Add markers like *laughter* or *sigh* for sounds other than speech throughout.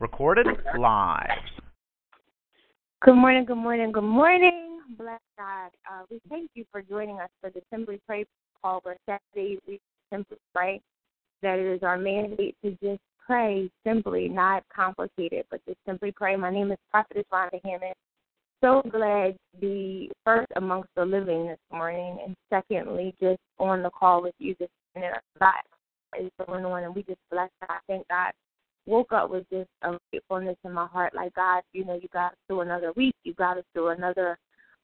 Recorded live. Good morning, good morning, good morning. Bless God. Uh, we thank you for joining us for the Simply Pray call where Saturday we simply pray. That it is our mandate to just pray simply, not complicated, but just simply pray. My name is Prophetess Rhonda Hammond. So glad to be first amongst the living this morning, and secondly, just on the call with you this minute. God is going on, and we just bless God. Thank God. Woke up with just a gratefulness in my heart, like God, you know, you got us through another week, you got us through another,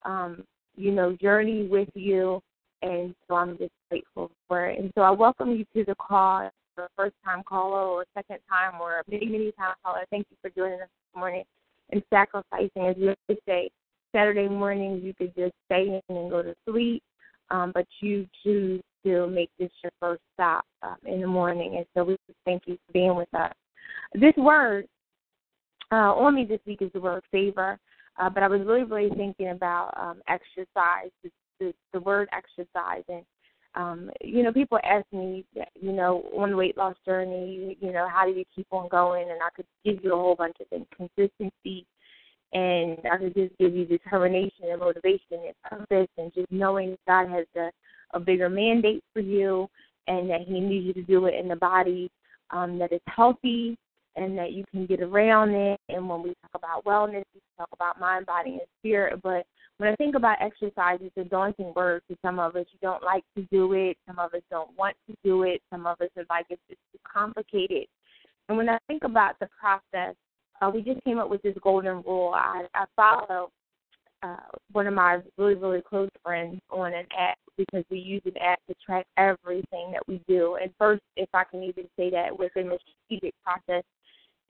um, you know, journey with you, and so I'm just grateful for it. And so I welcome you to the call, for a first time caller or second time or many, many time caller. Thank you for joining us this morning and sacrificing. As you say, Saturday mornings you could just stay in and go to sleep, um, but you choose to make this your first stop um, in the morning. And so we thank you for being with us. This word uh, on me this week is the word favor. Uh, but I was really, really thinking about um, exercise, the, the, the word exercise, and um, you know, people ask me, you know, on the weight loss journey, you know, how do you keep on going? And I could give you a whole bunch of things, consistency, and I could just give you determination and motivation and purpose, and just knowing that God has a, a bigger mandate for you, and that He needs you to do it in the body um, that is healthy, and that you can get around it. And when we talk about wellness, we talk about mind, body, and spirit, but when I think about exercise, it's a daunting word to some of us. You don't like to do it. Some of us don't want to do it. Some of us are like, it's just too complicated. And when I think about the process, uh, we just came up with this golden rule. I, I follow uh, one of my really, really close friends on an app because we use an app to track everything that we do. And first, if I can even say that within the strategic process,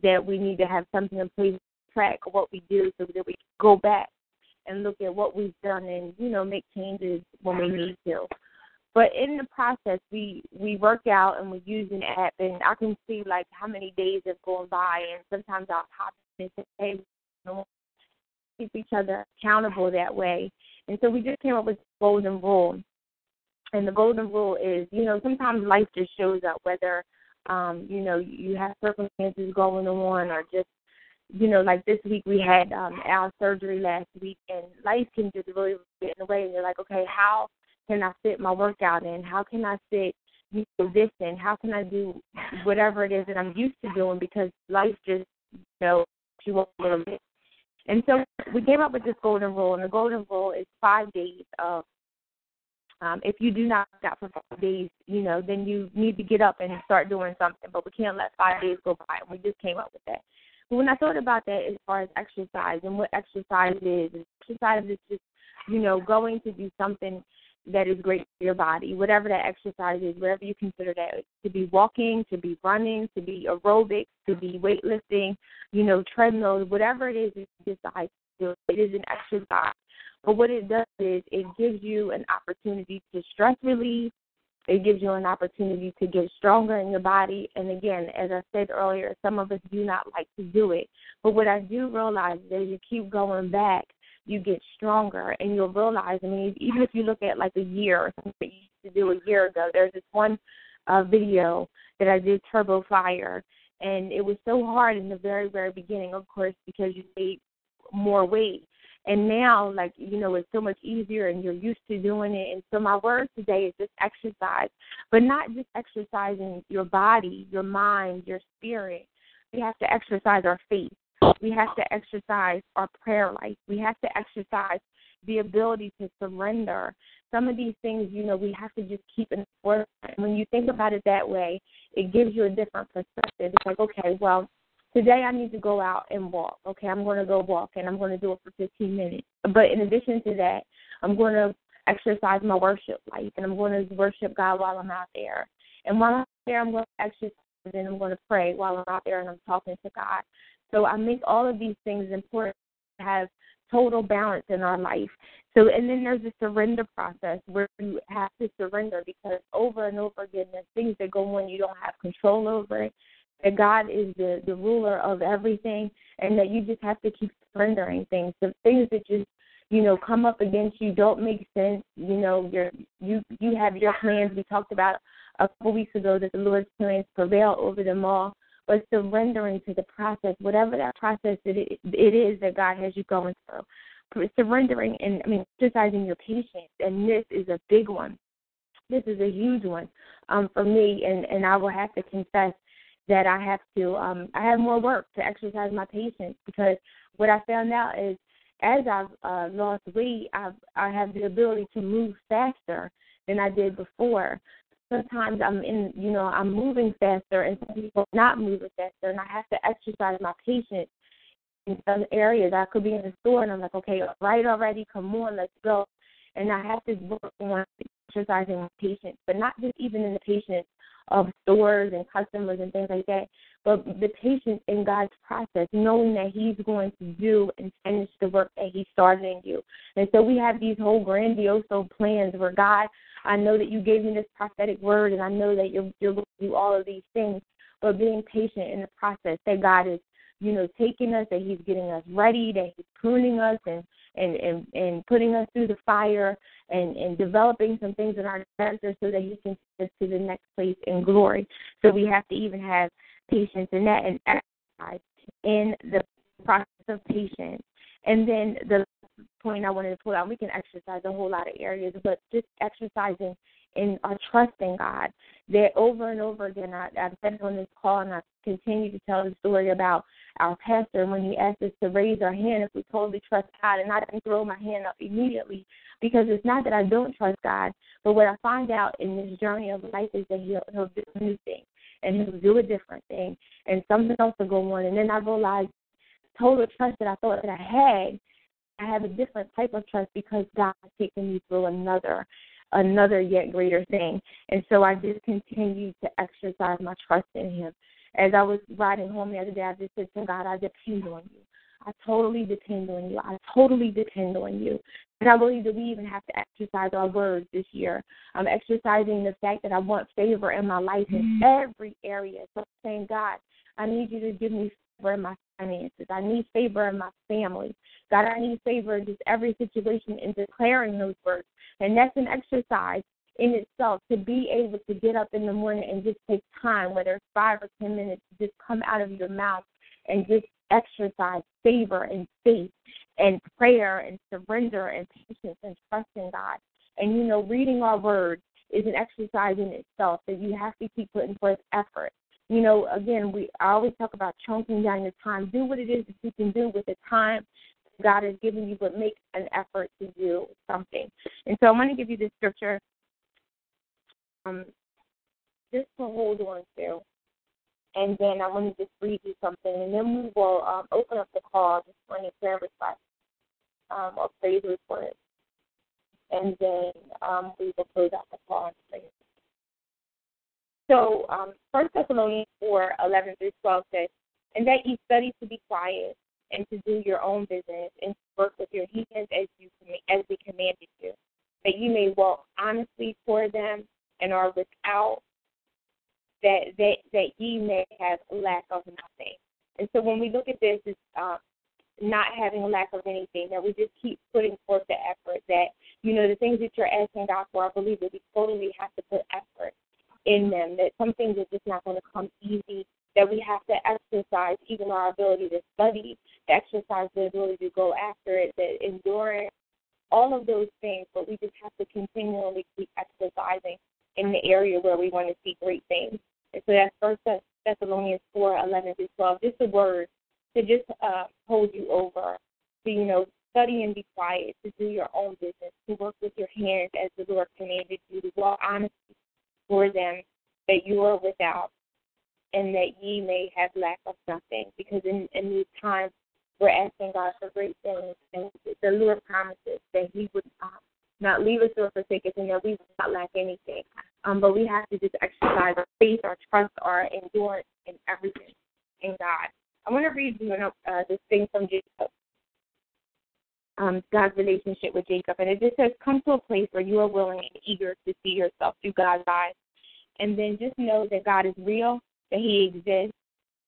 that we need to have something in place to track what we do so that we go back and look at what we've done and you know make changes when we need to. But in the process, we we work out and we use an app, and I can see like how many days have gone by, and sometimes I'll pop in and say, "Hey, keep each other accountable that way." And so we just came up with the golden rule, and the golden rule is, you know, sometimes life just shows up, whether um, you know you have circumstances going on or just you know, like this week we had um our surgery last week and life can just really get in the way and you're like, okay, how can I fit my workout in? How can I fit you know, this in? How can I do whatever it is that I'm used to doing because life just you know you a little bit. And so we came up with this golden rule and the golden rule is five days of um, if you do not work out for five days, you know, then you need to get up and start doing something. But we can't let five days go by. And we just came up with that. But when I thought about that as far as exercise and what exercise is, exercise is just, you know, going to do something that is great for your body, whatever that exercise is, whatever you consider that to be walking, to be running, to be aerobics, to be weightlifting, you know, treadmills, whatever it is you decide to do, it is an exercise. But what it does is it gives you an opportunity to stress relieve, it gives you an opportunity to get stronger in your body. And again, as I said earlier, some of us do not like to do it. But what I do realize is as you keep going back, you get stronger and you'll realize, I mean, even if you look at like a year or something that you used to do a year ago, there's this one uh, video that I did Turbo Fire. And it was so hard in the very, very beginning, of course, because you made more weight. And now, like, you know, it's so much easier and you're used to doing it. And so, my word today is just exercise, but not just exercising your body, your mind, your spirit. We have to exercise our faith. We have to exercise our prayer life. We have to exercise the ability to surrender. Some of these things, you know, we have to just keep in forefront. When you think about it that way, it gives you a different perspective. It's like, okay, well, today I need to go out and walk. Okay, I'm going to go walk and I'm going to do it for 15 minutes. But in addition to that, I'm going to exercise my worship life, and I'm going to worship God while I'm out there. And while I'm there, I'm going to exercise, and I'm going to pray while I'm out there and I'm talking to God. So I make all of these things important to have total balance in our life. So, and then there's a surrender process where you have to surrender because over and over again, there's things that go on you don't have control over it. That God is the the ruler of everything, and that you just have to keep surrendering things. The things that just you know come up against you don't make sense. You know, your you you have your plans. We talked about a couple weeks ago that the Lord's plans prevail over them all but surrendering to the process, whatever that process it, it is that God has you going through. Surrendering and I mean exercising your patience, and this is a big one. This is a huge one um, for me, and and I will have to confess that I have to um, I have more work to exercise my patience because what I found out is as I've uh, lost weight, I've I have the ability to move faster than I did before sometimes I'm in, you know, I'm moving faster, and some people are not moving faster, and I have to exercise my patience in some areas. I could be in the store, and I'm like, okay, right already, come on, let's go, and I have to work on exercising my patience, but not just even in the patience of stores and customers and things like that, but the patience in God's process, knowing that He's going to do and finish the work that He started in you. And so we have these whole grandiose plans where God I know that you gave me this prophetic word, and I know that you're you're going to do all of these things. But being patient in the process, that God is, you know, taking us, that He's getting us ready, that He's pruning us and and and and putting us through the fire, and and developing some things in our character so that He can take us to the next place in glory. So we have to even have patience in that and exercise in the process of patience. And then the point I wanted to pull out. We can exercise a whole lot of areas, but just exercising in our trust in God. That over and over again, I, I've said on this call, and I continue to tell the story about our pastor when he asked us to raise our hand if we totally trust God, and I didn't throw my hand up immediately because it's not that I don't trust God, but what I find out in this journey of life is that He'll, he'll do a new thing and He'll do a different thing, and something else will go on, and then I realized total trust that I thought that I had I have a different type of trust because God has taken me through another another yet greater thing. And so I just continue to exercise my trust in him. As I was riding home the other day, I just said to God, I depend on you. I totally depend on you. I totally depend on you. And I believe that we even have to exercise our words this year. I'm exercising the fact that I want favor in my life in mm-hmm. every area. So I'm saying, God, I need you to give me favor in my finances. I need favor in my family. God, I need favor in just every situation in declaring those words. And that's an exercise in itself to be able to get up in the morning and just take time, whether it's five or ten minutes, to just come out of your mouth and just exercise favor and faith and prayer and surrender and patience and trust in God. And you know, reading our words is an exercise in itself that you have to keep putting forth effort you know, again, we I always talk about chunking down your time. Do what it is that you can do with the time God has given you, but make an effort to do something. And so I'm going to give you this scripture um, just to hold on to. And then I want to just read you something, and then we will um, open up the call just for any prayer requests um, or praise reports. And then um, we will close out the call and. So, um, 1 Thessalonians 4 11 through 12 says, And that you study to be quiet and to do your own business and to work with your hands as, you, as we commanded you, that you may walk honestly toward them and are without, that, that, that ye may have lack of nothing. And so when we look at this, it's um, not having a lack of anything, that we just keep putting forth the effort, that, you know, the things that you're asking God for, I believe that we totally have to put effort in them, that some things are just not going to come easy, that we have to exercise even our ability to study, to exercise the ability to go after it, the endurance, all of those things, but we just have to continually keep exercising in the area where we want to see great things. And so that's First Thessalonians four eleven through twelve. Just a word to just uh, hold you over, to you know study and be quiet, to do your own business, to work with your hands as the Lord commanded you, to walk honestly for them that you are without, and that ye may have lack of nothing. Because in, in these times, we're asking God for great things, and the Lord promises that He would um, not leave us or forsake us, and that we will not lack anything. Um, but we have to just exercise our faith, our trust, our endurance, and everything in God. I want to read you uh, this thing from Jacob, um, God's relationship with Jacob, and it just says, "Come to a place where you are willing and eager to see yourself through God's eyes, and then just know that God is real, that He exists,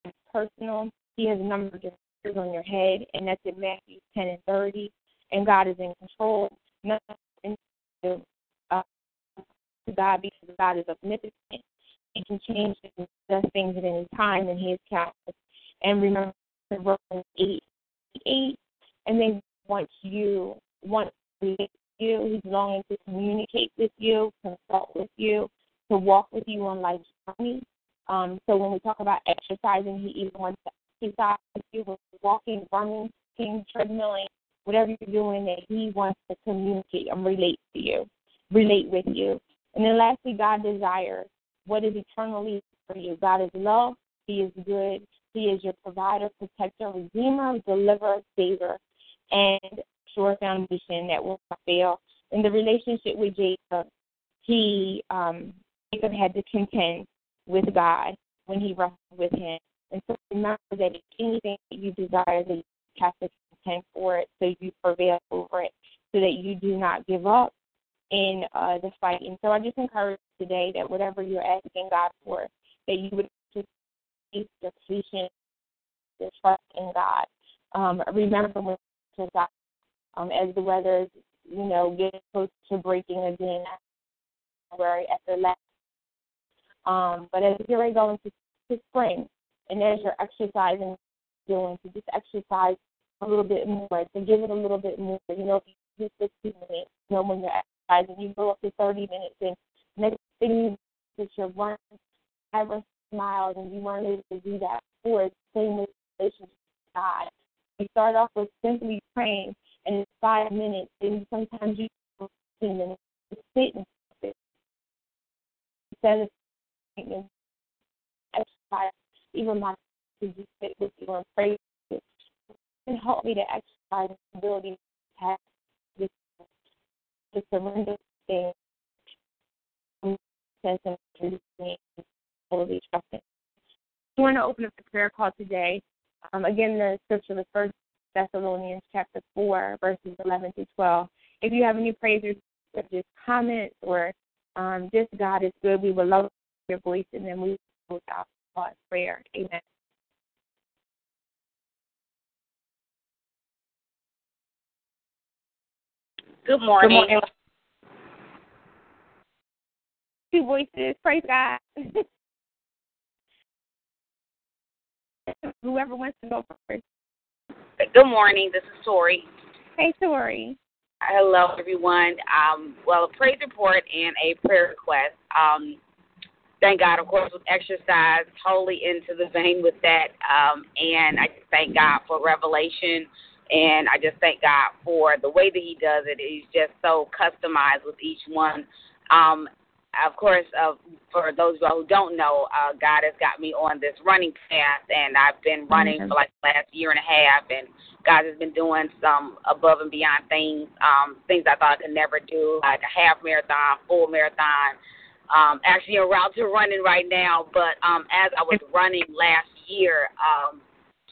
it's personal. He has numbered your on your head, and that's in Matthew 10 and 30. And God is in control. Nothing to uh, God because God is omnipotent and can change and does things at any time, and He is countless. And remember Romans 8, 8, and then wants you, wants you. He's longing to communicate with you, consult with you, to walk with you on life's journey. Um, so when we talk about exercising, he even wants to exercise with you, walking, running, treadmilling, whatever you're doing, that he wants to communicate and relate to you, relate with you. And then lastly, God desires what is eternally for you. God is love. He is good. He is your provider, protector, redeemer, deliverer, savior, and sure foundation that will not fail. In the relationship with Jacob, he um, Jacob had to contend with God when he wrestled with him. And so remember that anything that you desire, that you have to contend for it so you prevail over it, so that you do not give up in uh, the fight. And so I just encourage today that whatever you're asking God for, that you would just keep the patience, the trust in God. Um, remember when God, um, as the weather is, you know, getting close to breaking again, February after last um, but as you're going to, to spring, and as you're exercising, doing to just exercise a little bit more, to give it a little bit more. You know, if you do 15 minutes, you know, when you're exercising, you go up to 30 minutes, and next thing you that you're running, ever smiles, and you weren't able to do that before. Same with relationship with God. You start off with simply praying, and in five minutes, and sometimes you 15 minutes, sit and sit. instead of exercise, even my to just sit with you and pray and help me to exercise the ability to have this to surrender things sense of totally trusting. We want to open up the prayer call today. Um, again, the scripture was First Thessalonians chapter four, verses eleven to twelve. If you have any praises, or just comments, or um, just God is good, we would love your voice, and then we will out prayer. Amen. Good morning. Good morning. Two voices. Praise God. *laughs* Whoever wants to go first. Good morning. This is Tori. Hey, Tori. Hello, everyone. Um, well, a praise report and a prayer request. Um, thank God, of course, with exercise, totally into the vein with that. Um, and I thank God for revelation. And I just thank God for the way that He does it. He's just so customized with each one. Um, of course, uh, for those of y'all who don't know, uh, God has got me on this running path, and I've been running for like the last year and a half, and God has been doing some above and beyond things, um, things I thought I could never do, like a half marathon, full marathon, um, actually en route to running right now. But um, as I was running last year, um,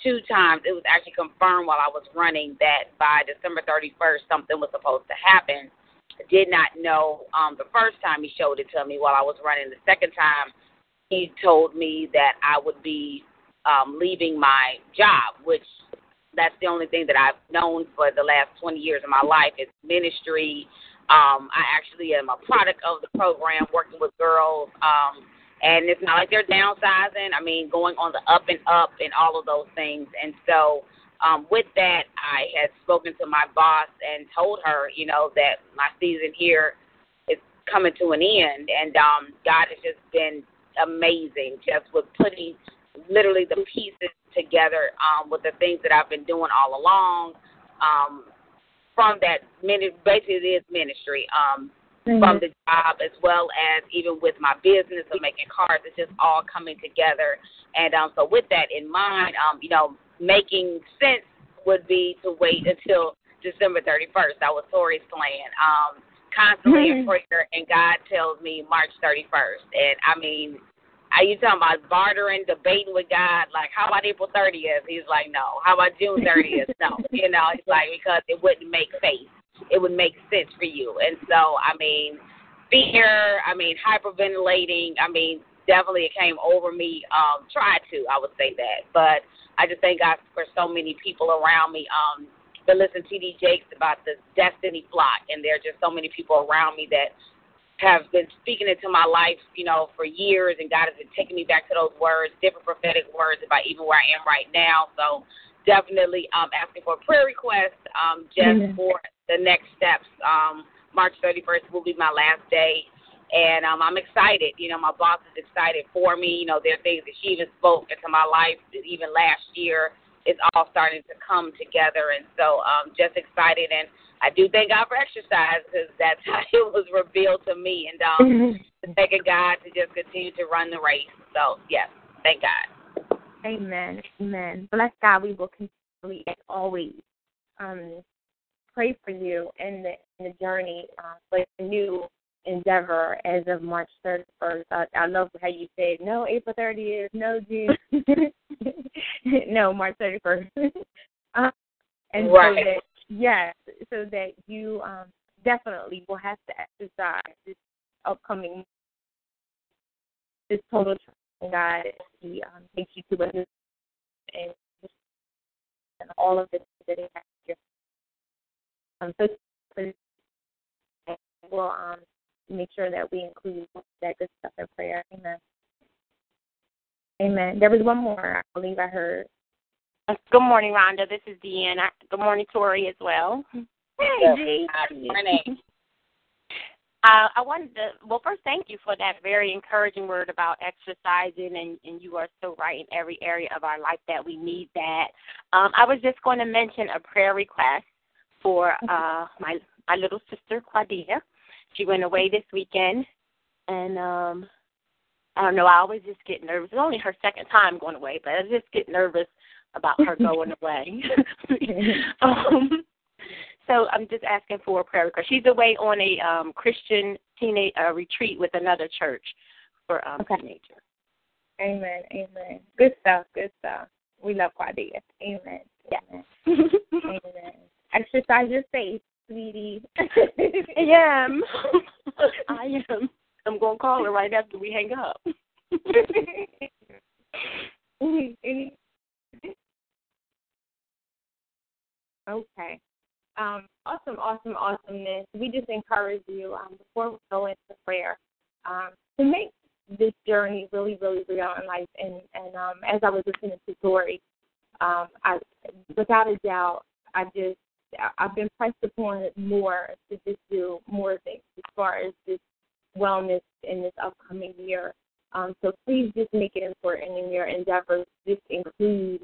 two times it was actually confirmed while I was running that by December 31st something was supposed to happen. I did not know um, the first time he showed it to me while I was running. The second time he told me that I would be um, leaving my job, which that's the only thing that I've known for the last 20 years of my life is ministry um, I actually am a product of the program, working with girls. Um, and it's not like they're downsizing. I mean, going on the up and up and all of those things. And so, um, with that, I had spoken to my boss and told her, you know, that my season here is coming to an end. And um, God has just been amazing, just with putting literally the pieces together um, with the things that I've been doing all along. Um, from that basically it is ministry um mm-hmm. from the job as well as even with my business of making cards it's just all coming together and um so with that in mind um you know making sense would be to wait until December 31st that was Tori's plan um constantly in prayer, and God tells me March 31st. And I mean, are you talking about bartering, debating with God? Like, how about April 30th? He's like, no. How about June 30th? *laughs* no. You know, it's like because it wouldn't make faith. It would make sense for you. And so, I mean, fear. I mean, hyperventilating. I mean, definitely it came over me. Um, tried to, I would say that, but I just thank God for so many people around me. Um, been listening to TD Jakes about the destiny flock, and there are just so many people around me that have been speaking into my life, you know, for years, and God has been taking me back to those words, different prophetic words about even where I am right now. So definitely um, asking for a prayer request um, just mm-hmm. for the next steps. Um, March 31st will be my last day, and um, I'm excited. You know, my boss is excited for me. You know, there are things that she even spoke into my life even last year. It's all starting to come together, and so um, just excited and I do thank God for exercise because that's *laughs* how it was revealed to me, and um, *laughs* thanking God to just continue to run the race. So yes, thank God. Amen. Amen. Bless God. We will continually, as always, um, pray for you in the in the journey uh, for the new endeavor as of March 31st. I, I love how you said no April 30th, no June, *laughs* no March 31st. uh, *laughs* and right. so that Yes, so that you um, definitely will have to exercise this upcoming this total trust God He um, takes you to a new and and all of this that He has here. Um, so we'll um, make sure that we include that good stuff in prayer. Amen. Amen. There was one more I believe I heard. Good morning, Rhonda. This is Deanna. Good morning, Tori, as well. Hey, Good morning. Uh, I wanted to, well, first, thank you for that very encouraging word about exercising, and, and you are so right in every area of our life that we need that. Um, I was just going to mention a prayer request for uh, my my little sister Claudia. She went away this weekend, and um, I don't know. I always just get nervous. It's only her second time going away, but I just get nervous about her *laughs* going away. *laughs* *laughs* um, so I'm just asking for a prayer request. she's away on a um, Christian teenage uh, retreat with another church for um, okay. teenagers. Amen. Amen. Good stuff. Good stuff. We love Claudia. Amen. Yeah. Amen. Exercise your faith, sweetie. *laughs* I am. *laughs* I am. I'm gonna call her right after we hang up. *laughs* Okay. Um, awesome, awesome, awesomeness. We just encourage you um, before we go into prayer um, to make this journey really, really real in life. And, and um, as I was listening to Tori, um, I, without a doubt, I just I've been pressed upon more to just do more things as far as this wellness in this upcoming year. Um, so please just make it important in your endeavors. Just include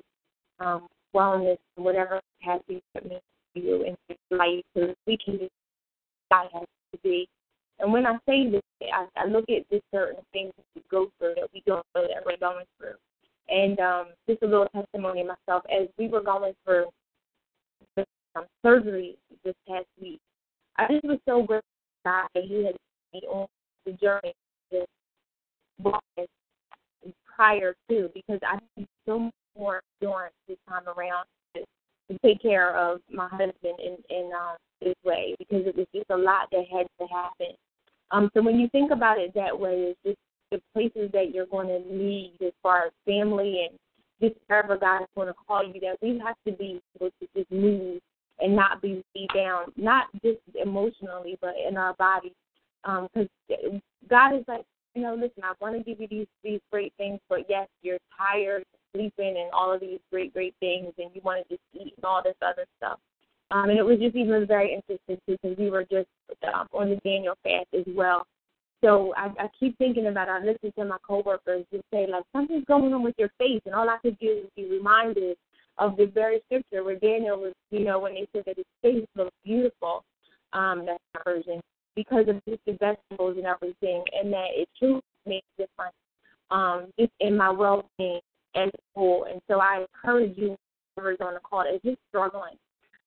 um, wellness, whatever capacity that means you in your life, so we can be God has to be. And when I say this, I, I look at the certain things that we go through that we don't know that we're going through. And um, just a little testimony myself, as we were going through the um, surgery this past week, I just was so grateful God that He had me on the journey this prior to because I had so much more endurance this time around to, take care of my husband in in um, this way because it was just a lot that had to happen. Um, so when you think about it that way, it's just the places that you're going to need as far as family and just wherever God is going to call you, that we have to be able to just move and not be beat down, not just emotionally, but in our bodies. Because um, God is like, you know, listen, I want to give you these these great things, but yes, you're tired, sleeping, and all of these great great things, and you want to just eat and all this other stuff. Um, and it was just even very interesting too, because we were just um, on the Daniel fast as well. So I, I keep thinking about. I listen to my coworkers just say like something's going on with your face, and all I could do is be reminded of the very scripture where Daniel was, you know, when they said that his face looked beautiful. Um, that version because of just the vegetables and everything, and that it truly makes a difference um, just in my well being as a whole. And so I encourage you, whoever's on the call, is just struggling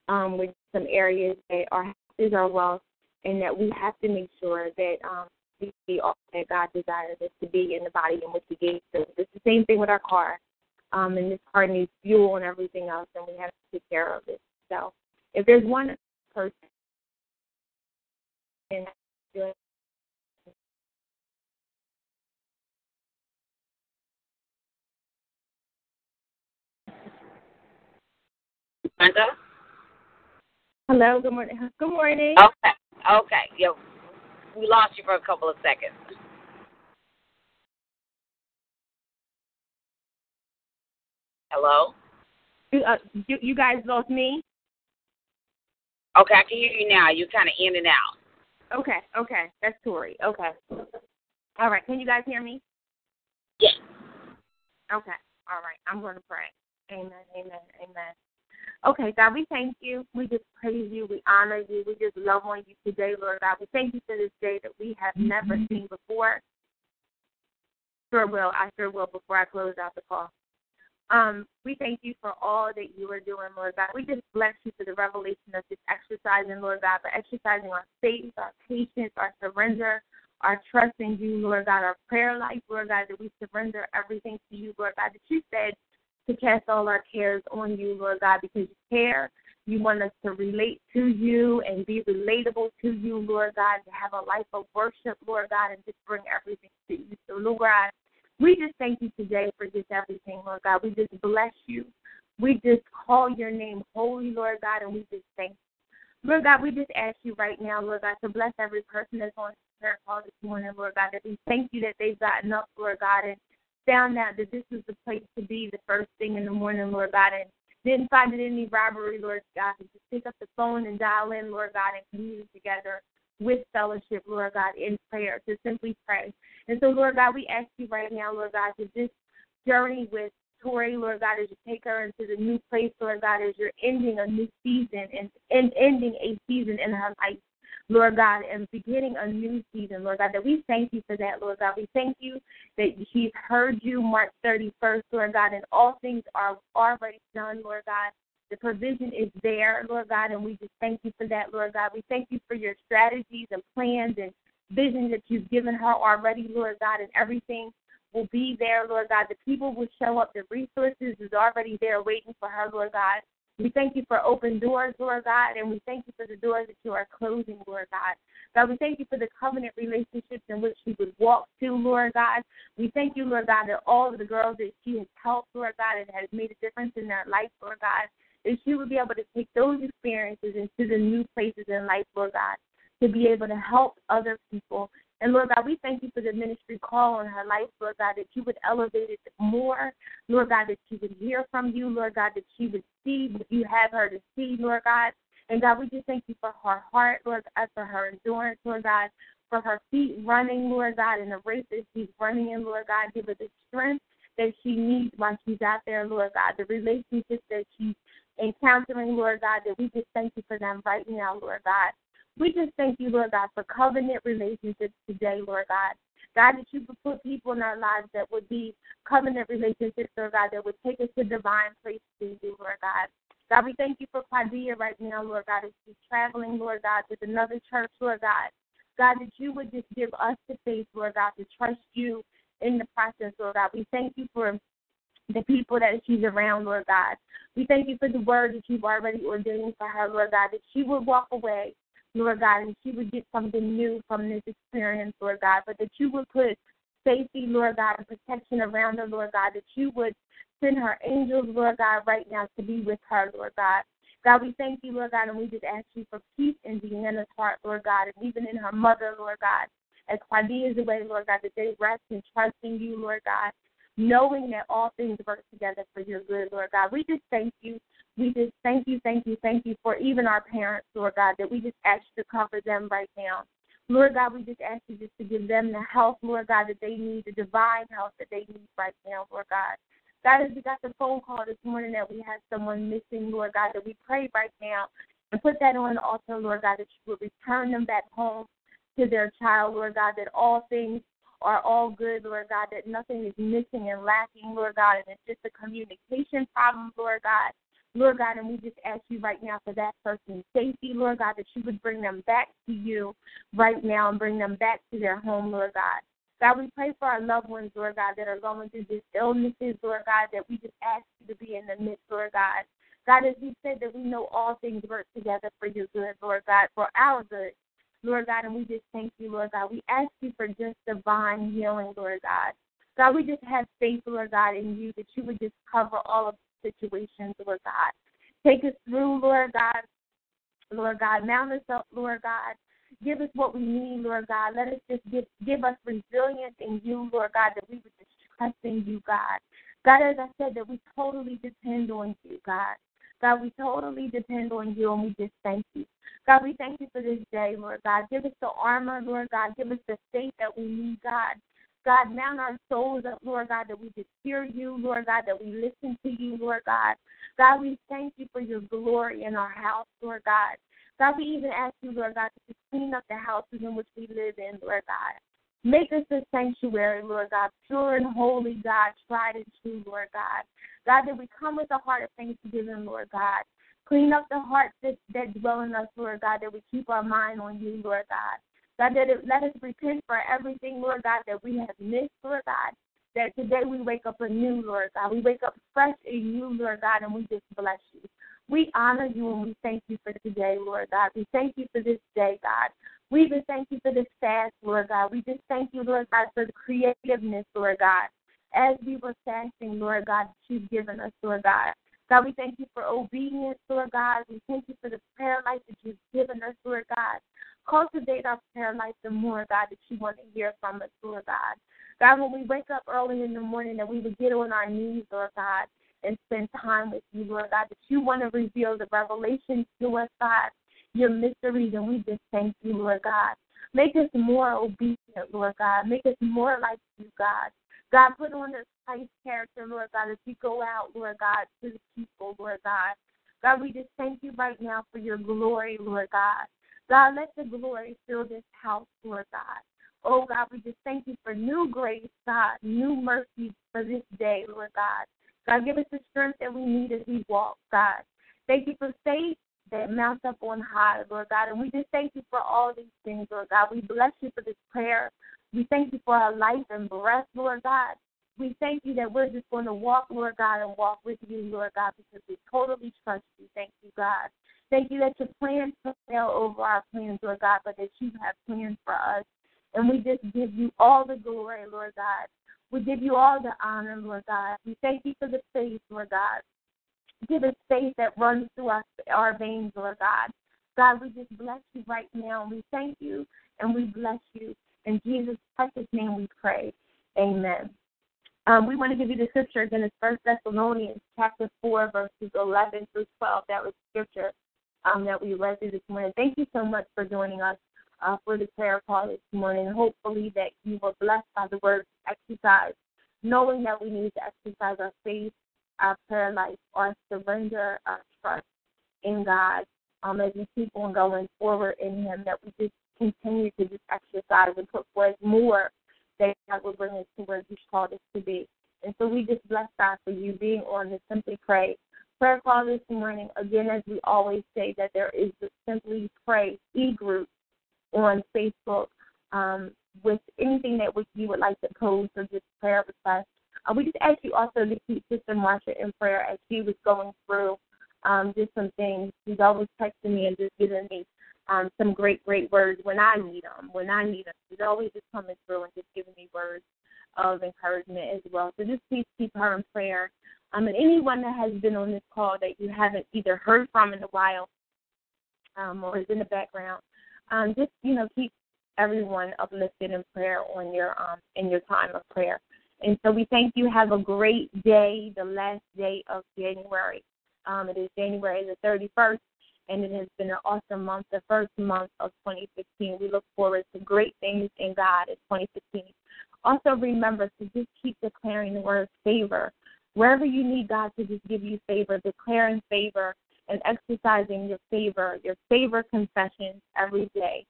um, with some areas that our houses are well and that we have to make sure that um, we be all that God desires us to be in the body in which He gave us. It's the same thing with our car. Um, and this car needs fuel and everything else, and we have to take care of it. So, if there's one person, and Brenda? Hello, good morning. Good morning. Okay. Okay. Yo, we lost you for a couple of seconds. Hello? You, uh, you, you guys lost me? Okay, I can hear you now. You're kind of in and out. Okay, okay. That's Tori. Okay. All right. Can you guys hear me? Yes. Okay. All right. I'm going to pray. Amen. Amen. Amen. Okay, God, we thank you. We just praise you. We honor you. We just love on you today, Lord God. We thank you for this day that we have never seen before. Sure will. I sure will before I close out the call. Um, we thank you for all that you are doing, Lord God. We just bless you for the revelation of this exercising, Lord God, for exercising our faith, our patience, our surrender, our trust in you, Lord God, our prayer life, Lord God, that we surrender everything to you, Lord God, that you said to cast all our cares on you, Lord God, because you care. You want us to relate to you and be relatable to you, Lord God, to have a life of worship, Lord God, and just bring everything to you. So, Lord God, we just thank you today for just everything, Lord God. We just bless you. We just call your name holy, Lord God, and we just thank you. Lord God, we just ask you right now, Lord God, to bless every person that's on prayer call this morning, Lord God, that we thank you that they've gotten up, Lord God, and found out that this was the place to be the first thing in the morning, Lord God, and didn't find it any robbery, Lord God, to just pick up the phone and dial in, Lord God, and commune together with fellowship, Lord God, in prayer, to simply pray. And so, Lord God, we ask you right now, Lord God, to just journey with Tori, Lord God, as you take her into the new place, Lord God, as you're ending a new season and, and ending a season in her life. Lord God, and beginning a new season, Lord God, that we thank you for that, Lord God. We thank you that she's heard you March 31st, Lord God, and all things are already done, Lord God. The provision is there, Lord God, and we just thank you for that, Lord God. We thank you for your strategies and plans and vision that you've given her already, Lord God, and everything will be there, Lord God. The people will show up. The resources is already there waiting for her, Lord God. We thank you for open doors, Lord God, and we thank you for the doors that you are closing, Lord God. God, we thank you for the covenant relationships in which she would walk to, Lord God. We thank you, Lord God, that all of the girls that she has helped, Lord God, and has made a difference in their life, Lord God, that she would be able to take those experiences into the new places in life, Lord God, to be able to help other people and Lord God, we thank you for the ministry call on her life, Lord God, that you would elevate it more. Lord God, that she would hear from you, Lord God, that she would see what you have her to see, Lord God. And God, we just thank you for her heart, Lord God, for her endurance, Lord God, for her feet running, Lord God, in the race that she's running in, Lord God. Give her the strength that she needs while she's out there, Lord God, the relationships that she's encountering, Lord God, that we just thank you for them right now, Lord God. We just thank you, Lord God, for covenant relationships today, Lord God. God, that you would put people in our lives that would be covenant relationships, Lord God, that would take us to divine places you, Lord God. God, we thank you for Claudia right now, Lord God, as she's traveling, Lord God, with another church, Lord God. God, that you would just give us the faith, Lord God, to trust you in the process, Lord God. We thank you for the people that she's around, Lord God. We thank you for the word that you've already ordained for her, Lord God, that she would walk away Lord God, and she would get something new from this experience, Lord God, but that you would put safety, Lord God, and protection around her, Lord God, that you would send her angels, Lord God, right now to be with her, Lord God. God, we thank you, Lord God, and we just ask you for peace in Deanna's heart, Lord God, and even in her mother, Lord God. As Claudia is away, Lord God, that they rest in you, Lord God, knowing that all things work together for your good, Lord God. We just thank you we just thank you, thank you, thank you for even our parents, Lord God, that we just ask you to cover them right now. Lord God, we just ask you just to give them the health, Lord God, that they need, the divine health that they need right now, Lord God. God, as we got the phone call this morning that we had someone missing, Lord God, that we pray right now and put that on the altar, Lord God, that you would return them back home to their child, Lord God, that all things are all good, Lord God, that nothing is missing and lacking, Lord God, and it's just a communication problem, Lord God. Lord God, and we just ask you right now for that person's safety, Lord God, that you would bring them back to you right now and bring them back to their home, Lord God. God, we pray for our loved ones, Lord God, that are going through these illnesses, Lord God, that we just ask you to be in the midst, Lord God. God, as you said that we know all things work together for your good, Lord God, for our good. Lord God, and we just thank you, Lord God. We ask you for just divine healing, Lord God. God, we just have faith, Lord God, in you that you would just cover all of situations, Lord God. Take us through, Lord God. Lord God, mount us up, Lord God. Give us what we need, Lord God. Let us just give give us resilience in you, Lord God, that we would just trust in you, God. God, as I said, that we totally depend on you, God. God, we totally depend on you and we just thank you. God, we thank you for this day, Lord God. Give us the armor, Lord God. Give us the faith that we need, God. God, mount our souls up, Lord God, that we just hear you, Lord God, that we listen to you, Lord God. God, we thank you for your glory in our house, Lord God. God, we even ask you, Lord God, to clean up the houses in which we live in, Lord God. Make us a sanctuary, Lord God, pure and holy, God, tried and true, Lord God. God, that we come with a heart of thanksgiving, Lord God. Clean up the hearts that, that dwell in us, Lord God, that we keep our mind on you, Lord God. God, that it, let us repent for everything, Lord God, that we have missed, Lord God. That today we wake up anew, Lord God. We wake up fresh in you, Lord God, and we just bless you. We honor you and we thank you for today, Lord God. We thank you for this day, God. We even thank you for this fast, Lord God. We just thank you, Lord God, for the creativeness, Lord God. As we were fasting, Lord God, that you've given us, Lord God. God, we thank you for obedience, Lord God. We thank you for the prayer life that you've given us, Lord God. Cultivate our prayer life the more, God, that you want to hear from us, Lord God. God, when we wake up early in the morning, that we would get on our knees, Lord God, and spend time with you, Lord God, that you want to reveal the revelations to us, God, your mysteries, and we just thank you, Lord God. Make us more obedient, Lord God. Make us more like you, God. God, put on this Christ character, Lord God, as we go out, Lord God, to the people, Lord God. God, we just thank you right now for your glory, Lord God. God, let the glory fill this house, Lord God. Oh, God, we just thank you for new grace, God, new mercy for this day, Lord God. God, give us the strength that we need as we walk, God. Thank you for faith that mounts up on high, Lord God. And we just thank you for all these things, Lord God. We bless you for this prayer. We thank you for our life and breath, Lord God. We thank you that we're just going to walk, Lord God, and walk with you, Lord God, because we totally trust you. Thank you, God. Thank you that your plans prevail over our plans, Lord God, but that you have plans for us. And we just give you all the glory, Lord God. We give you all the honor, Lord God. We thank you for the faith, Lord God. Give us faith that runs through our, our veins, Lord God. God, we just bless you right now. We thank you and we bless you. In Jesus' precious name we pray. Amen. Um, we want to give you the scripture again. It's First Thessalonians chapter 4, verses 11 through 12. That was scripture um, that we read through this morning. Thank you so much for joining us uh, for the prayer call this morning. Hopefully that you were blessed by the word exercise, knowing that we need to exercise our faith, our prayer life, our surrender, our trust in God um, as we keep on going forward in Him, that we just continue to just exercise and put forth more that God will bring us to where He's called us to be. And so we just bless God for you being on the Simply Pray prayer call this morning. Again, as we always say, that there is the Simply Pray e group on Facebook um, with anything that you would like to pose or just prayer requests. Uh, we just ask you also to keep Sister Marsha in prayer as she was going through um, just some things. She's always texting me and just giving me um, some great, great words when I need them. When I need them, she's always just coming through and just giving me words of encouragement as well. So just please keep her in prayer. Um, and anyone that has been on this call that you haven't either heard from in a while um, or is in the background, um, just you know keep everyone uplifted in prayer on your um, in your time of prayer. And so we thank you. Have a great day, the last day of January. Um, it is January the 31st, and it has been an awesome month, the first month of 2015. We look forward to great things in God in 2015. Also, remember to just keep declaring the word favor. Wherever you need God to just give you favor, declaring favor and exercising your favor, your favor confessions every day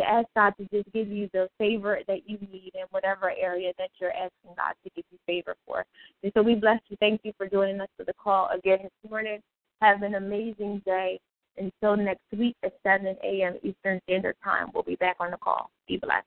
to ask God to just give you the favor that you need in whatever area that you're asking God to give you favor for. And so we bless you. Thank you for joining us for the call again this morning. Have an amazing day. Until next week at 7 a.m. Eastern Standard Time, we'll be back on the call. Be blessed.